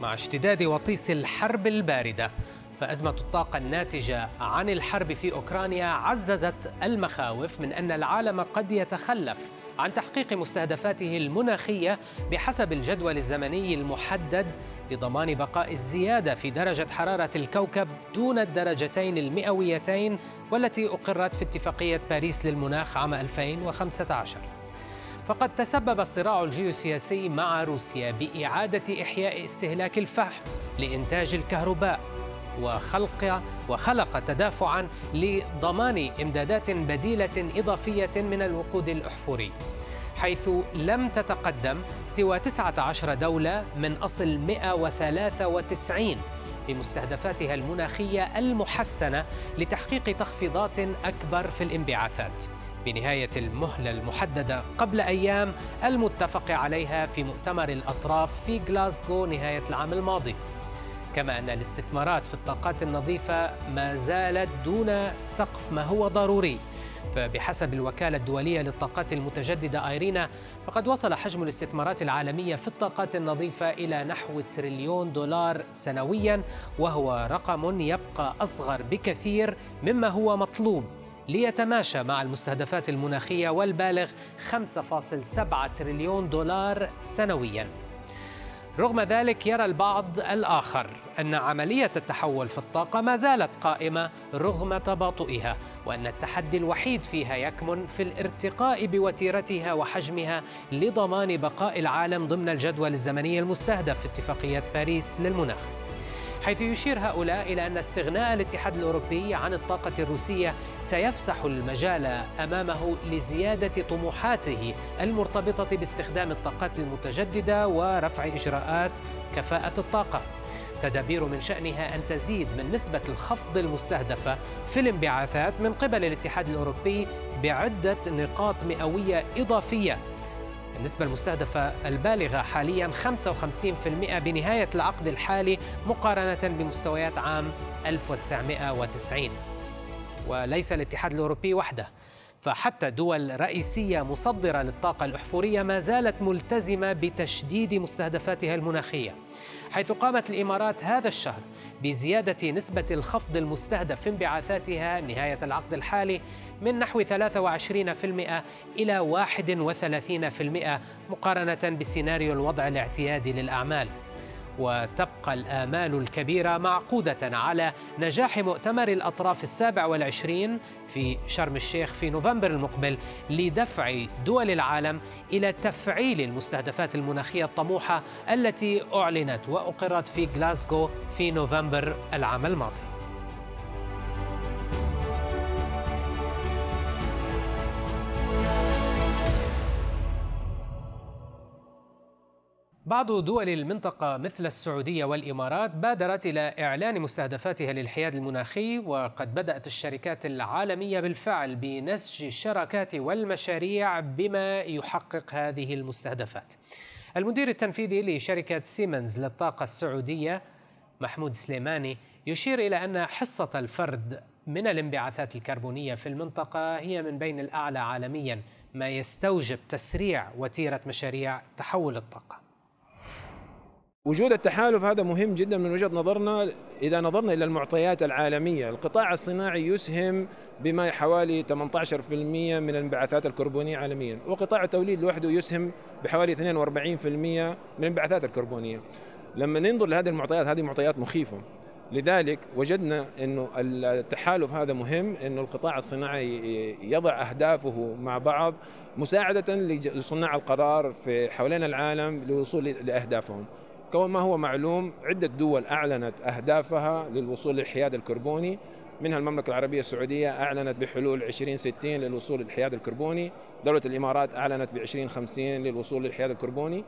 مع اشتداد وطيس الحرب الباردة. فأزمة الطاقة الناتجة عن الحرب في أوكرانيا عززت المخاوف من أن العالم قد يتخلف عن تحقيق مستهدفاته المناخية بحسب الجدول الزمني المحدد لضمان بقاء الزيادة في درجة حرارة الكوكب دون الدرجتين المئويتين والتي أقرت في اتفاقية باريس للمناخ عام 2015 فقد تسبب الصراع الجيوسياسي مع روسيا بإعادة إحياء استهلاك الفحم لإنتاج الكهرباء وخلق وخلق تدافعا لضمان إمدادات بديلة إضافية من الوقود الأحفوري حيث لم تتقدم سوى 19 دولة من أصل 193 بمستهدفاتها المناخية المحسنة لتحقيق تخفيضات أكبر في الانبعاثات. بنهاية المهلة المحددة قبل أيام المتفق عليها في مؤتمر الأطراف في غلاسكو نهاية العام الماضي. كما أن الاستثمارات في الطاقات النظيفة ما زالت دون سقف ما هو ضروري. فبحسب الوكالة الدولية للطاقات المتجددة آيرينا فقد وصل حجم الاستثمارات العالمية في الطاقات النظيفة إلى نحو تريليون دولار سنويا وهو رقم يبقى أصغر بكثير مما هو مطلوب. ليتماشى مع المستهدفات المناخية والبالغ 5.7 تريليون دولار سنوياً. رغم ذلك يرى البعض الآخر أن عملية التحول في الطاقة ما زالت قائمة رغم تباطؤها وأن التحدي الوحيد فيها يكمن في الارتقاء بوتيرتها وحجمها لضمان بقاء العالم ضمن الجدول الزمني المستهدف في اتفاقية باريس للمناخ. حيث يشير هؤلاء إلى أن استغناء الاتحاد الأوروبي عن الطاقة الروسية سيفسح المجال أمامه لزيادة طموحاته المرتبطة باستخدام الطاقات المتجددة ورفع إجراءات كفاءة الطاقة. تدابير من شأنها أن تزيد من نسبة الخفض المستهدفة في الانبعاثات من قبل الاتحاد الأوروبي بعدة نقاط مئوية إضافية. النسبة المستهدفة البالغة حاليا 55% بنهاية العقد الحالي مقارنة بمستويات عام 1990 وليس الاتحاد الأوروبي وحده. فحتى دول رئيسية مصدرة للطاقة الأحفورية ما زالت ملتزمة بتشديد مستهدفاتها المناخية حيث قامت الإمارات هذا الشهر بزيادة نسبة الخفض المستهدف في انبعاثاتها نهاية العقد الحالي من نحو 23% إلى 31% مقارنة بسيناريو الوضع الاعتيادي للأعمال. وتبقى الآمال الكبيرة معقودة على نجاح مؤتمر الأطراف السابع والعشرين في شرم الشيخ في نوفمبر المقبل لدفع دول العالم إلى تفعيل المستهدفات المناخية الطموحة التي أعلنت وأقرت في غلاسكو في نوفمبر العام الماضي. بعض دول المنطقة مثل السعودية والإمارات بادرت إلى إعلان مستهدفاتها للحياد المناخي وقد بدأت الشركات العالمية بالفعل بنسج الشراكات والمشاريع بما يحقق هذه المستهدفات. المدير التنفيذي لشركة سيمنز للطاقة السعودية محمود سليماني يشير إلى أن حصة الفرد من الانبعاثات الكربونية في المنطقة هي من بين الأعلى عالميا ما يستوجب تسريع وتيرة مشاريع تحول الطاقة. وجود التحالف هذا مهم جدا من وجهة نظرنا إذا نظرنا إلى المعطيات العالمية، القطاع الصناعي يسهم بما حوالي 18% من الانبعاثات الكربونية عالميا، وقطاع التوليد لوحده يسهم بحوالي 42% من الانبعاثات الكربونية. لما ننظر لهذه المعطيات هذه معطيات مخيفة. لذلك وجدنا إنه التحالف هذا مهم إنه القطاع الصناعي يضع أهدافه مع بعض مساعدة لصناع القرار في حوالين العالم للوصول لأهدافهم. كما هو معلوم عدة دول أعلنت أهدافها للوصول للحياد الكربوني منها المملكة العربية السعودية أعلنت بحلول 2060 للوصول للحياد الكربوني دولة الإمارات أعلنت ب 2050 للوصول للحياد الكربوني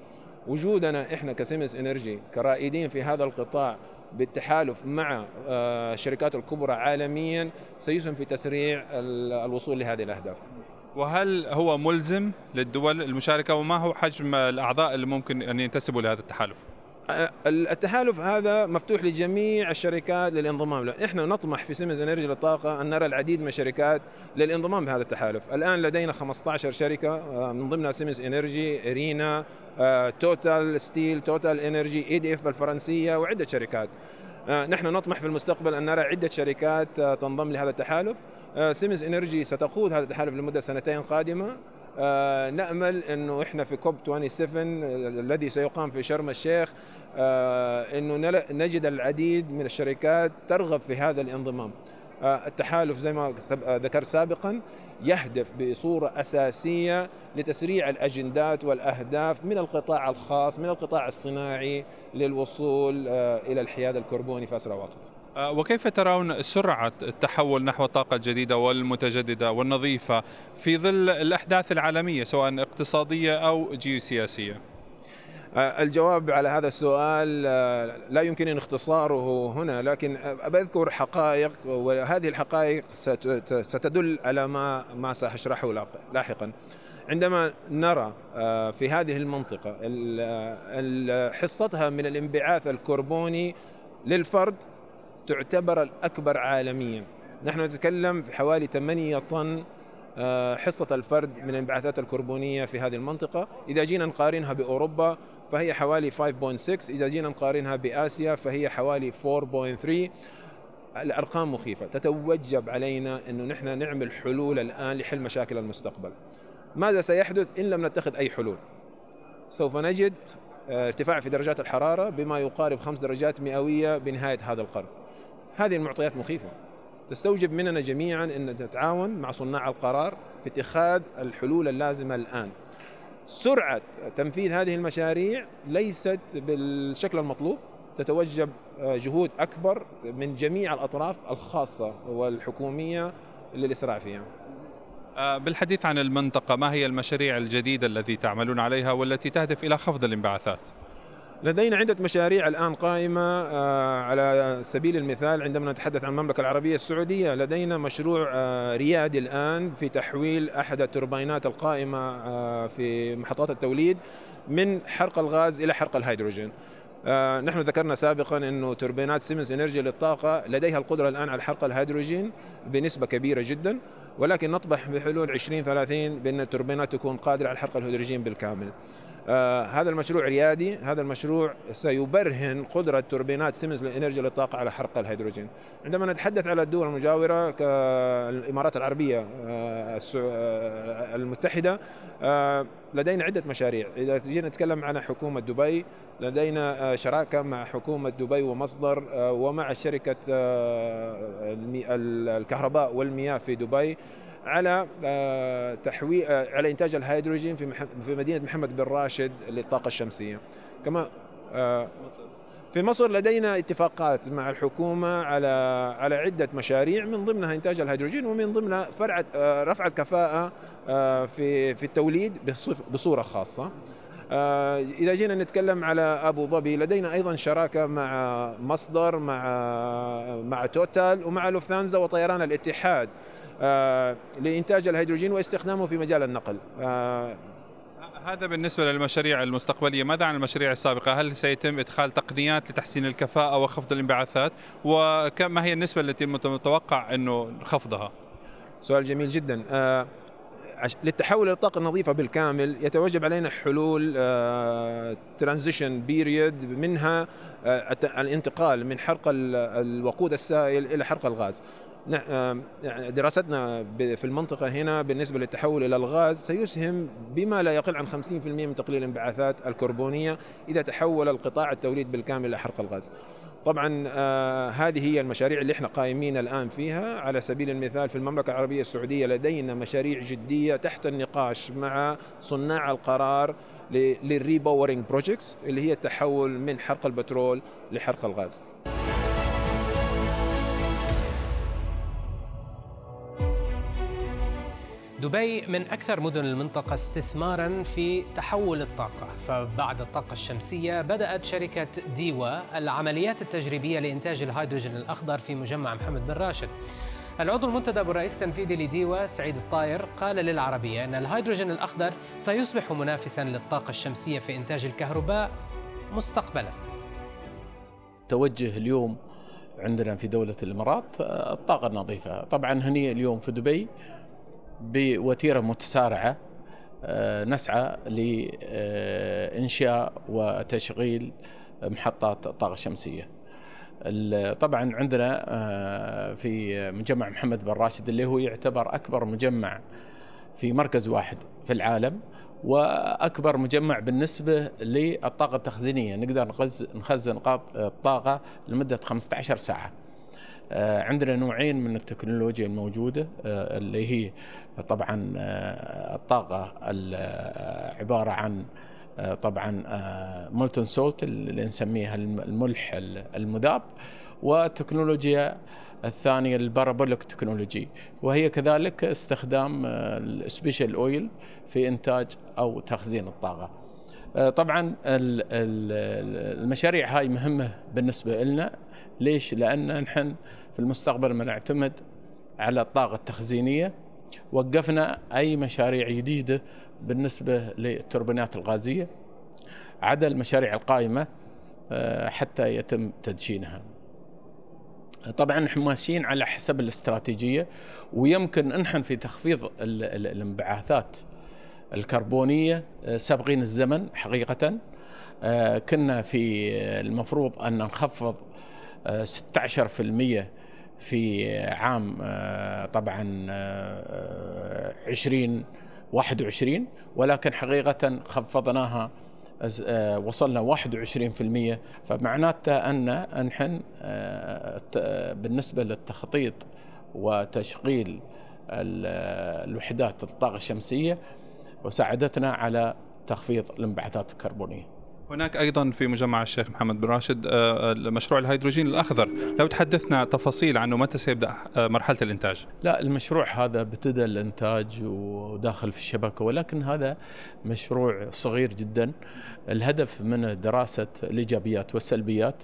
وجودنا إحنا ك Siemens Energy كرائدين في هذا القطاع بالتحالف مع الشركات الكبرى عالميا سيسهم في تسريع الوصول لهذه الأهداف. وهل هو ملزم للدول المشاركة وما هو حجم الأعضاء اللي ممكن أن ينتسبوا لهذا التحالف؟ التحالف هذا مفتوح لجميع الشركات للانضمام له، إحنا نطمح في Siemens Energy للطاقة أن نرى العديد من الشركات للانضمام بهذا التحالف، الآن لدينا 15 شركة من ضمنها Siemens Energy، RINA، Tata Steel، TotalEnergies، EDF الفرنسيه وعدة شركات. نحن نطمح في المستقبل أن نرى عدة شركات تنضم لهذا التحالف. Siemens Energy ستقود هذا التحالف لمدة سنتين قادمة آه نأمل إنه إحنا في كوب 27 الذي سيقام في شرم الشيخ آه إنه نجد العديد من الشركات ترغب في هذا الانضمام آه التحالف زي ما ذكرت سابقا يهدف بصورة أساسية لتسريع الأجندات والأهداف من القطاع الخاص من القطاع الصناعي للوصول إلى الحياد الكربوني في أسرع وقت. وكيف ترون سرعة التحول نحو الطاقة الجديدة والمتجددة والنظيفة في ظل الأحداث العالمية سواء اقتصادية أو جيوسياسية؟ الجواب على هذا السؤال لا يمكن اختصاره هنا لكن بذكر حقائق وهذه الحقائق ستدل على ما ما سأشرحه لاحقا عندما نرى في هذه المنطقة حصتها من الانبعاث الكربوني للفرد تعتبر الأكبر عالميا. نحن نتكلم في حوالي 8 طن حصة الفرد من الانبعاثات الكربونية في هذه المنطقة. إذا جينا نقارنها بأوروبا فهي حوالي 5.6 إذا جينا نقارنها بآسيا فهي حوالي 4.3 الأرقام مخيفة. تتوجب علينا أنه نحن نعمل حلول الآن لحل مشاكل المستقبل. ماذا سيحدث إن لم نتخذ أي حلول؟ سوف نجد ارتفاع في درجات الحرارة بما يقارب خمس درجات مئوية بنهاية هذا القرن. هذه المعطيات مخيفة. تستوجب مننا جميعا أن نتعاون مع صناع القرار في اتخاذ الحلول اللازمة الآن. سرعة تنفيذ هذه المشاريع ليست بالشكل المطلوب تتوجب جهود أكبر من جميع الأطراف الخاصة والحكومية للإسراع فيها بالحديث عن المنطقة ما هي المشاريع الجديدة التي تعملون عليها والتي تهدف إلى خفض الانبعاثات؟ لدينا عدة مشاريع الآن قائمة على سبيل المثال عندما نتحدث عن المملكة العربية السعودية لدينا مشروع ريادي الآن في تحويل أحد التوربينات القائمة في محطات التوليد من حرق الغاز إلى حرق الهيدروجين آه نحن ذكرنا سابقا إنه توربينات Siemens Energy للطاقة لديها القدرة الآن على حرق الهيدروجين بنسبة كبيرة جدا ولكن نطمح بحلول 2030 بأن التوربينات تكون قادرة على حرق الهيدروجين بالكامل. آه هذا المشروع ريادي هذا المشروع سيبرهن قدرة توربينات Siemens لل Energy للطاقة على حرق الهيدروجين. عندما نتحدث على الدول المجاورة كالإمارات العربية آه المتحدة آه لدينا عدة مشاريع. إذا جينا نتكلم عن حكومة دبي لدينا شراكة مع حكومة دبي ومصدر ومع شركة الكهرباء والمياه في دبي. على تحويل على إنتاج الهيدروجين في في مدينة محمد بن راشد للطاقة الشمسية. كما في مصر لدينا اتفاقات مع الحكومة على على عدة مشاريع من ضمنها إنتاج الهيدروجين ومن ضمنها فرع رفع الكفاءة في في التوليد بصورة خاصة. إذا جينا نتكلم على أبو ظبي لدينا أيضا شراكة مع مصدر مع مع توتال ومع لوفتانزا وطيران الاتحاد. لإنتاج الهيدروجين واستخدامه في مجال النقل. هذا بالنسبة للمشاريع المستقبلية. ماذا عن المشاريع السابقة؟ هل سيتم إدخال تقنيات لتحسين الكفاءة وخفض الانبعاثات؟ وما هي النسبة التي متوقع أنه خفضها؟ سؤال جميل جدا. للتحول إلى الطاقه النظيفه بالكامل يتوجب علينا حلول ترانزيشن بيريد منها الانتقال من حرق الوقود السائل إلى حرق الغاز. دراستنا في المنطقة هنا بالنسبة للتحول إلى الغاز سيسهم بما لا يقل عن 50% من تقليل الانبعاثات الكربونية إذا تحول القطاع التوليد بالكامل إلى حرق الغاز. طبعا آه هذه هي المشاريع اللي إحنا قائمين الآن فيها. على سبيل المثال في المملكة العربية السعودية لدينا مشاريع جدية تحت النقاش مع صناع القرار لل repowering projects اللي هي التحول من حرق البترول لحرق الغاز. دبي من أكثر مدن المنطقة استثمارا في تحول الطاقة. فبعد الطاقة الشمسية بدأت شركة DEWA العمليات التجريبية لإنتاج الهيدروجين الأخضر في مجمع محمد بن راشد. العضو المنتدب والرئيس التنفيذي ل DEWA سعيد الطاير قال للعربية أن الهيدروجين الأخضر سيصبح منافسا للطاقة الشمسية في إنتاج الكهرباء مستقبلا. توجه اليوم عندنا في دولة الإمارات الطاقة النظيفة. طبعا هني اليوم في دبي بوتيرة متسارعة آه، نسعى لإنشاء وتشغيل محطات الطاقة الشمسية طبعا عندنا آه، في مجمع محمد بن راشد اللي هو يعتبر أكبر مجمع في مركز واحد في العالم وأكبر مجمع بالنسبة للطاقة التخزينية. نقدر نخزن الطاقه لمدة 15 ساعة. آه، عندنا نوعين من التكنولوجيا الموجودة آه، اللي هي طبعا آه، الطاقة عبارة عن طبعا مولتون سولت اللي نسميها الملح المذاب وتكنولوجيا الثانية ال parabolic technology وهي كذلك استخدام ال special oil في إنتاج أو تخزين الطاقة. طبعا المشاريع هاي مهمة بالنسبة لنا ليش؟ لأن نحن في المستقبل بنعتمد على الطاقة التخزينية. وقفنا أي مشاريع جديدة بالنسبة للتوربينات الغازية. عدا المشاريع القائمة آه، حتى يتم تدشينها. طبعا نحن ماشيين على حسب الاستراتيجية ويمكن نحن في تخفيض الانبعاثات. الكربونية آه، سابقين الزمن حقيقة. آه، كنا في المفروض أن نخفض 16% في عام آه، طبعا 2021 آه، ولكن حقيقة خفضناها آه، وصلنا 21% فمعناته أن نحن بالنسبة للتخطيط وتشغيل الوحدات الطاقة الشمسية وساعدتنا على تخفيض الانبعاثات الكربونية. هناك أيضا في مجمع الشيخ محمد بن راشد آه، آه، مشروع الهيدروجين الأخضر. لو تحدثنا تفاصيل عنه متى سيبدأ آه، مرحلة الإنتاج؟ لا المشروع هذا ابتدى الإنتاج وداخل في الشبكة ولكن هذا مشروع صغير جدا. الهدف منه دراسة الإيجابيات والسلبيات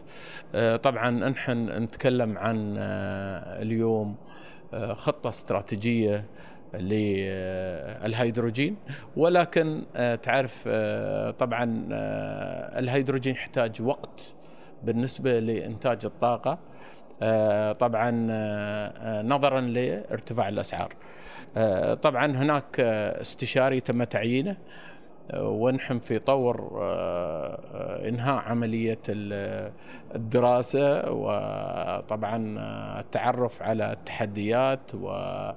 طبعا نحن نتكلم عن اليوم خطة استراتيجية للهيدروجين ولكن آه، تعرف آه، طبعا آه، الهيدروجين يحتاج وقت بالنسبة لإنتاج الطاقة. طبعا نظرا لارتفاع الأسعار. طبعا هناك استشاري تم تعيينه ونحن في طور إنهاء عملية الدراسة وطبعا التعرف على التحديات و آه،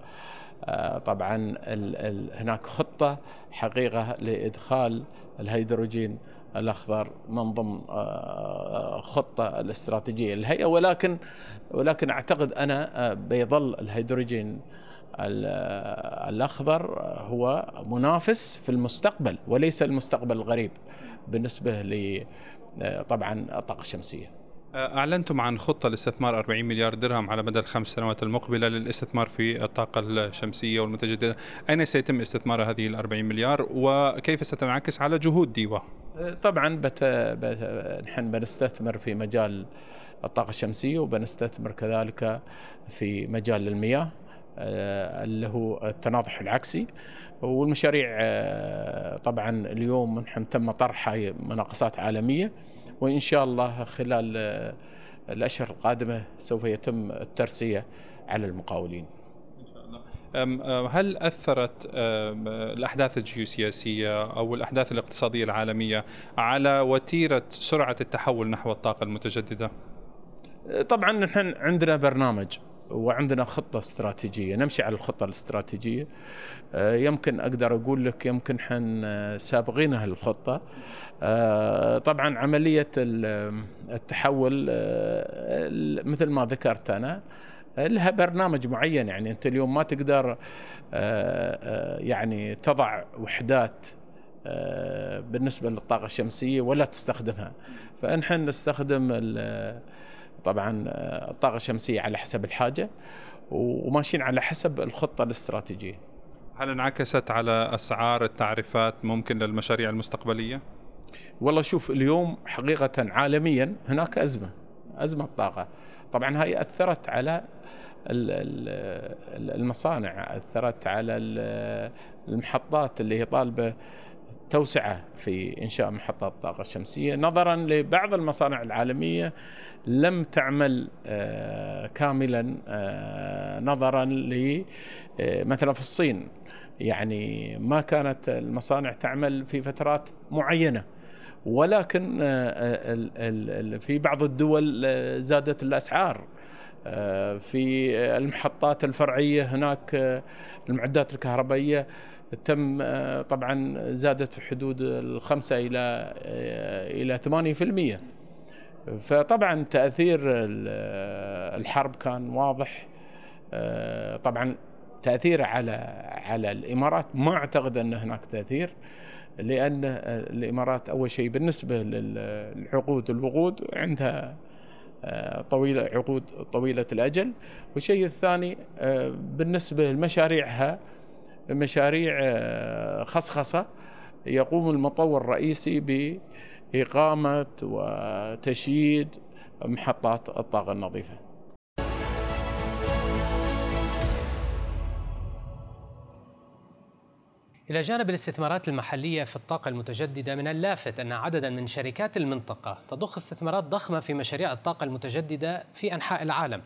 طبعا ال ال هناك خطة حقيقة لإدخال الهيدروجين الأخضر من ضمن آه، خطة الاستراتيجية للهيئة ولكن ولكن أعتقد أنا آه، بيظل الهيدروجين الأخضر هو منافس في المستقبل وليس المستقبل الغريب بالنسبة ل طبعا الطاقه الشمسيه. أعلنتم عن خطة لاستثمار 40 مليار درهم على مدى الخمس سنوات المقبلة للاستثمار في الطاقة الشمسية والمتجددة أين سيتم استثمار هذه ال 40 مليار وكيف ستنعكس على جهود ديوا؟ طبعا بت... بت... نحن بنستثمر في مجال الطاقة الشمسية وبنستثمر كذلك في مجال المياه آه، اللي هو التناضح العكسي. والمشاريع آه، طبعا اليوم نحن تم طرح مناقصات عالمية. وإن شاء الله خلال آه، الأشهر القادمة سوف يتم الترسية على المقاولين آه، هل أثرت الأحداث الجيوسياسية أو الأحداث الاقتصادية العالمية على وتيرة سرعة التحول نحو الطاقة المتجددة؟ طبعا نحن عندنا برنامج وعندنا خطة استراتيجية. نمشي على الخطة الاستراتيجية. آه، يمكن أقدر أقول لك يمكن حن سابقين هالخطة. آه، طبعا عملية التحول آه، مثل ما ذكرت أنا لها برنامج معين. يعني أنت اليوم ما تقدر يعني تضع وحدات بالنسبة للطاقة الشمسية ولا تستخدمها. فنحن نستخدم طبعا آه، الطاقه الشمسيه على حسب الحاجة وماشيين على حسب الخطة الاستراتيجية هل انعكست على أسعار التعريفات ممكن للمشاريع المستقبلية؟ والله شوف اليوم حقيقة عالميا هناك أزمة أزمة طاقة طبعا هاي أثرت على المصانع أثرت على المحطات اللي هي طالبة توسعة في إنشاء محطات الطاقة الشمسية. نظرا لبعض المصانع العالمية لم تعمل آه، كاملا آه، نظرا آه، مثلا في الصين. يعني ما كانت المصانع تعمل في فترات معينة ولكن في بعض الدول زادت الأسعار. في المحطات الفرعية هناك المعدات الكهربائية. تم طبعا زادت في حدود الخمسة إلى إلى ثمانية في المية. فطبعا تأثير الحرب كان واضح. طبعا تأثير على على الإمارات. ما أعتقد أن هناك تأثير لأن الإمارات أول شيء بالنسبة للعقود الوقود عندها طويلة عقود طويلة الأجل. والشيء الثاني بالنسبة لمشاريعها مشاريع آه، خصخصة يقوم المطور الرئيسي بإقامة وتشييد محطات الطاقة النظيفة. إلى جانب الاستثمارات المحلية في الطاقة المتجددة من اللافت أن عددا من شركات المنطقة تضخ استثمارات ضخمة في مشاريع الطاقة المتجددة في أنحاء العالم.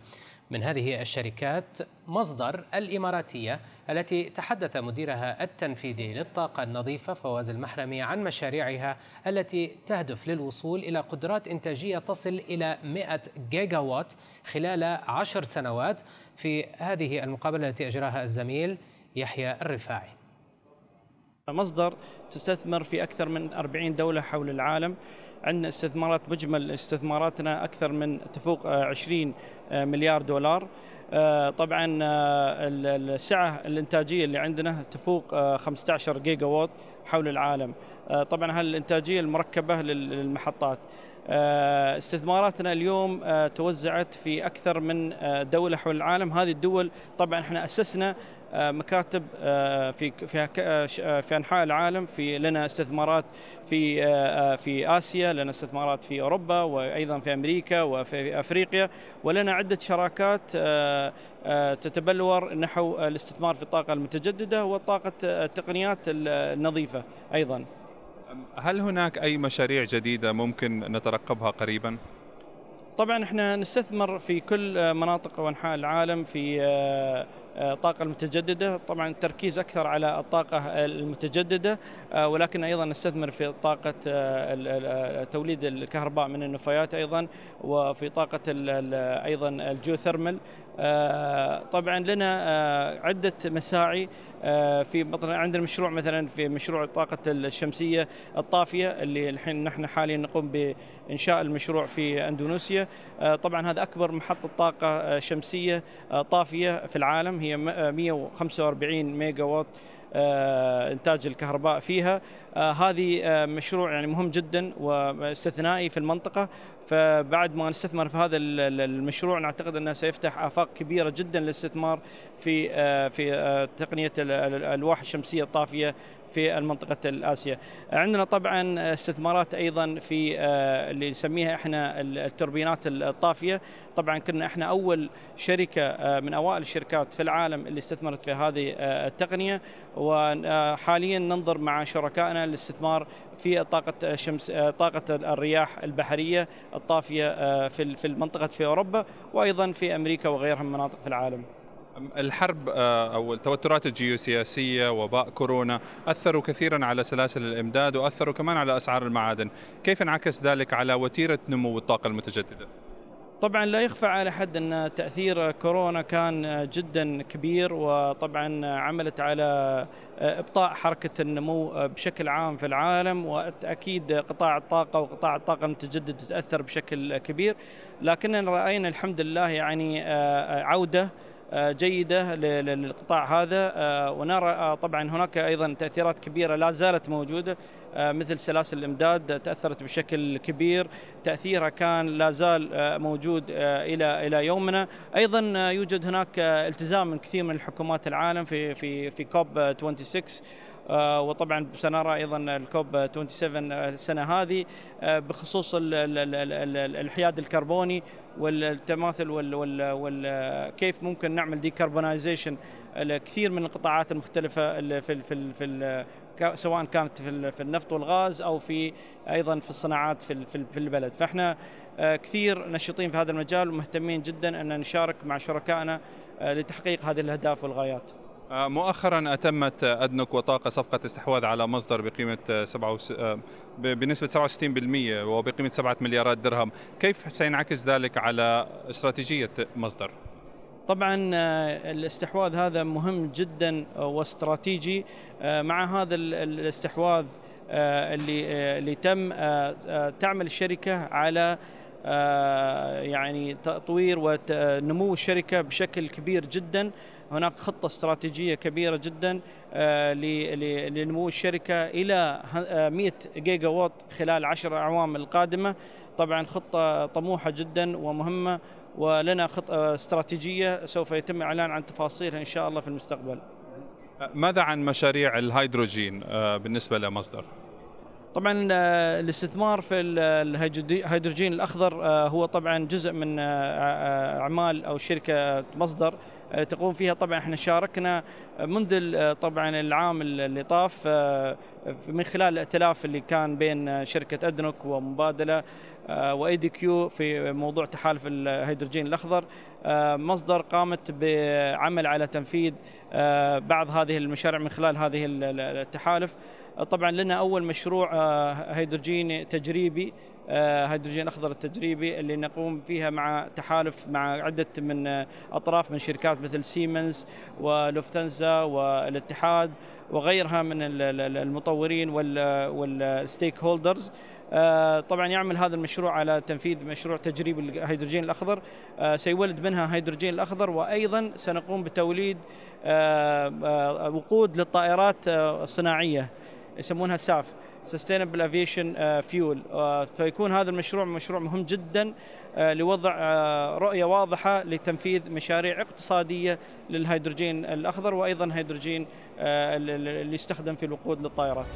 من هذه الشركات مصدر الإماراتية التي تحدث مديرها التنفيذي للطاقة النظيفة فواز المحرمي عن مشاريعها التي تهدف للوصول إلى قدرات إنتاجية تصل إلى 100 جيجا وات خلال عشر سنوات. في هذه المقابلة التي أجراها الزميل يحيى الرفاعي. مصدر تستثمر في أكثر من 40 دولة حول العالم. عندنا استثمارات مجمل استثماراتنا أكثر من تفوق 20 آه، مليار دولار. آه، طبعا آه، السعة الإنتاجية اللي عندنا تفوق 15 جيجا وات حول العالم. طبعا هالإنتاجية المركبة للمحطات. استثماراتنا اليوم توزعت في أكثر من دولة حول العالم. هذه الدول طبعا إحنا أسسنا آه، مكاتب آه، في في آه، في أنحاء العالم في لنا استثمارات في في آسيا لنا استثمارات في أوروبا وأيضا في أمريكا وفي أفريقيا ولنا عدة شراكات تتبلور نحو الاستثمار في الطاقة المتجددة والطاقة التقنيات النظيفة أيضا. هل هناك أي مشاريع جديدة ممكن نترقبها قريبا؟ طبعا إحنا نستثمر في كل مناطق وأنحاء العالم في الطاقة المتجددة. طبعا التركيز أكثر على الطاقة المتجددة آه، ولكن أيضا نستثمر في طاقة آه، توليد الكهرباء من النفايات أيضا وفي طاقة أيضا ال geothermal. آه، طبعا لنا عدة مساعي في مثلا عندنا مشروع مثلا في مشروع الطاقة الشمسية الطافية اللي الحين نحن حاليا نقوم بإنشاء المشروع في أندونيسيا. طبعا هذا أكبر محطة طاقة شمسية طافية في العالم. هي 145 ميجا وات آه، إنتاج الكهرباء فيها. آه، هذه آه، مشروع يعني مهم جدا واستثنائي في المنطقة. فبعد ما نستثمر في هذا المشروع نعتقد أنه سيفتح آفاق كبيرة جدا للاستثمار في في تقنية الألواح الشمسية الطافية في المنطقة الآسيا عندنا طبعا استثمارات أيضا في آه، اللي نسميها إحنا التوربينات الطافية. طبعا كنا إحنا أول شركة آه، من أوائل الشركات في العالم اللي استثمرت في هذه آه، التقنية. وحاليا ننظر مع شركائنا للاستثمار في طاقة الشمس طاقة الرياح البحرية الطافية في المنطقة في أوروبا وأيضا في أمريكا وغيرها من مناطق في العالم. الحرب آه، أو التوترات الجيوسياسية وباء كورونا أثروا كثيرا على سلاسل الإمداد وأثروا كمان على أسعار المعادن، كيف انعكس ذلك على وتيرة نمو الطاقة المتجددة؟ طبعا لا يخفى على حد أن تأثير كورونا كان جدا كبير وطبعا عملت على إبطاء حركة النمو بشكل عام في العالم واكيد قطاع الطاقة وقطاع الطاقة المتجدده تاثر بشكل كبير لكننا رأينا الحمد لله يعني عودة جيدة للقطاع هذا. ونرى طبعا هناك أيضا تأثيرات كبيرة لا زالت موجودة. مثل سلاسل الإمداد تأثرت بشكل كبير. تأثيرها كان لا زال موجود إلى إلى يومنا. أيضا يوجد هناك التزام من كثير من الحكومات العالم في في في كوب 26 آه، وطبعا سنرى أيضا الكوب 27 السنة هذه آه، بخصوص الحياد الكربوني والتماثل وكيف ممكن نعمل decarbonization كثير من القطاعات المختلفة في في سواء كانت في النفط والغاز أو في أيضا في الصناعات في البلد فإحنا آه، كثير نشيطين في هذا المجال ومهتمين جدا أن نشارك مع شركائنا لتحقيق هذه الأهداف والغايات. آه، مؤخرا أتمت ادنك وطاقة صفقة استحواذ على مصدر بقيمة سبعة آه، بنسبة 67% وبقيمة 7 مليارات درهم، كيف سينعكس ذلك على استراتيجية مصدر؟ طبعا آه، الاستحواذ هذا مهم جدا واستراتيجي. مع هذا الاستحواذ اللي اللي تم تعمل الشركة على يعني تطوير ونمو الشركة بشكل كبير جدا. هناك خطة استراتيجية كبيرة جدا آه، لنمو الشركة إلى 100 آه، جيجا وات خلال 10 أعوام القادمة. طبعا خطة طموحة جدا ومهمة. ولنا خطة استراتيجية سوف يتم الإعلان عن تفاصيلها إن شاء الله في المستقبل ماذا عن مشاريع الهيدروجين آه، بالنسبة لمصدر؟ طبعا الاستثمار في الهيدروجين الأخضر هو طبعا جزء من أعمال أو شركة مصدر آه، تقوم فيها طبعا إحنا شاركنا منذ آه، طبعا العام اللي طاف آه، من خلال الائتلاف اللي كان بين شركة أدنوك ومبادلة و ADQ في موضوع تحالف الهيدروجين الأخضر. مصدر قامت بعمل على تنفيذ بعض هذه المشاريع من خلال هذه التحالف. طبعا لنا أول مشروع هيدروجين تجريبي آه، هيدروجين أخضر التجريبي اللي نقوم فيها مع تحالف مع عدة من أطراف من شركات مثل Siemens و Lufthansa والاتحاد وغيرها من المطورين وال stakeholders آه، طبعا يعمل هذا المشروع على تنفيذ مشروع تجريب الهيدروجين الأخضر آه، سيولد منها هيدروجين الأخضر وأيضا سنقوم بتوليد وقود للطائرات الصناعية يسمونها SAF sustainable aviation fuel فيكون هذا المشروع مشروع مهم جدا آه، لوضع آه، رؤية واضحة لتنفيذ مشاريع اقتصادية للهيدروجين الأخضر وأيضا هيدروجين آه، اللي يستخدم في الوقود للطائرات.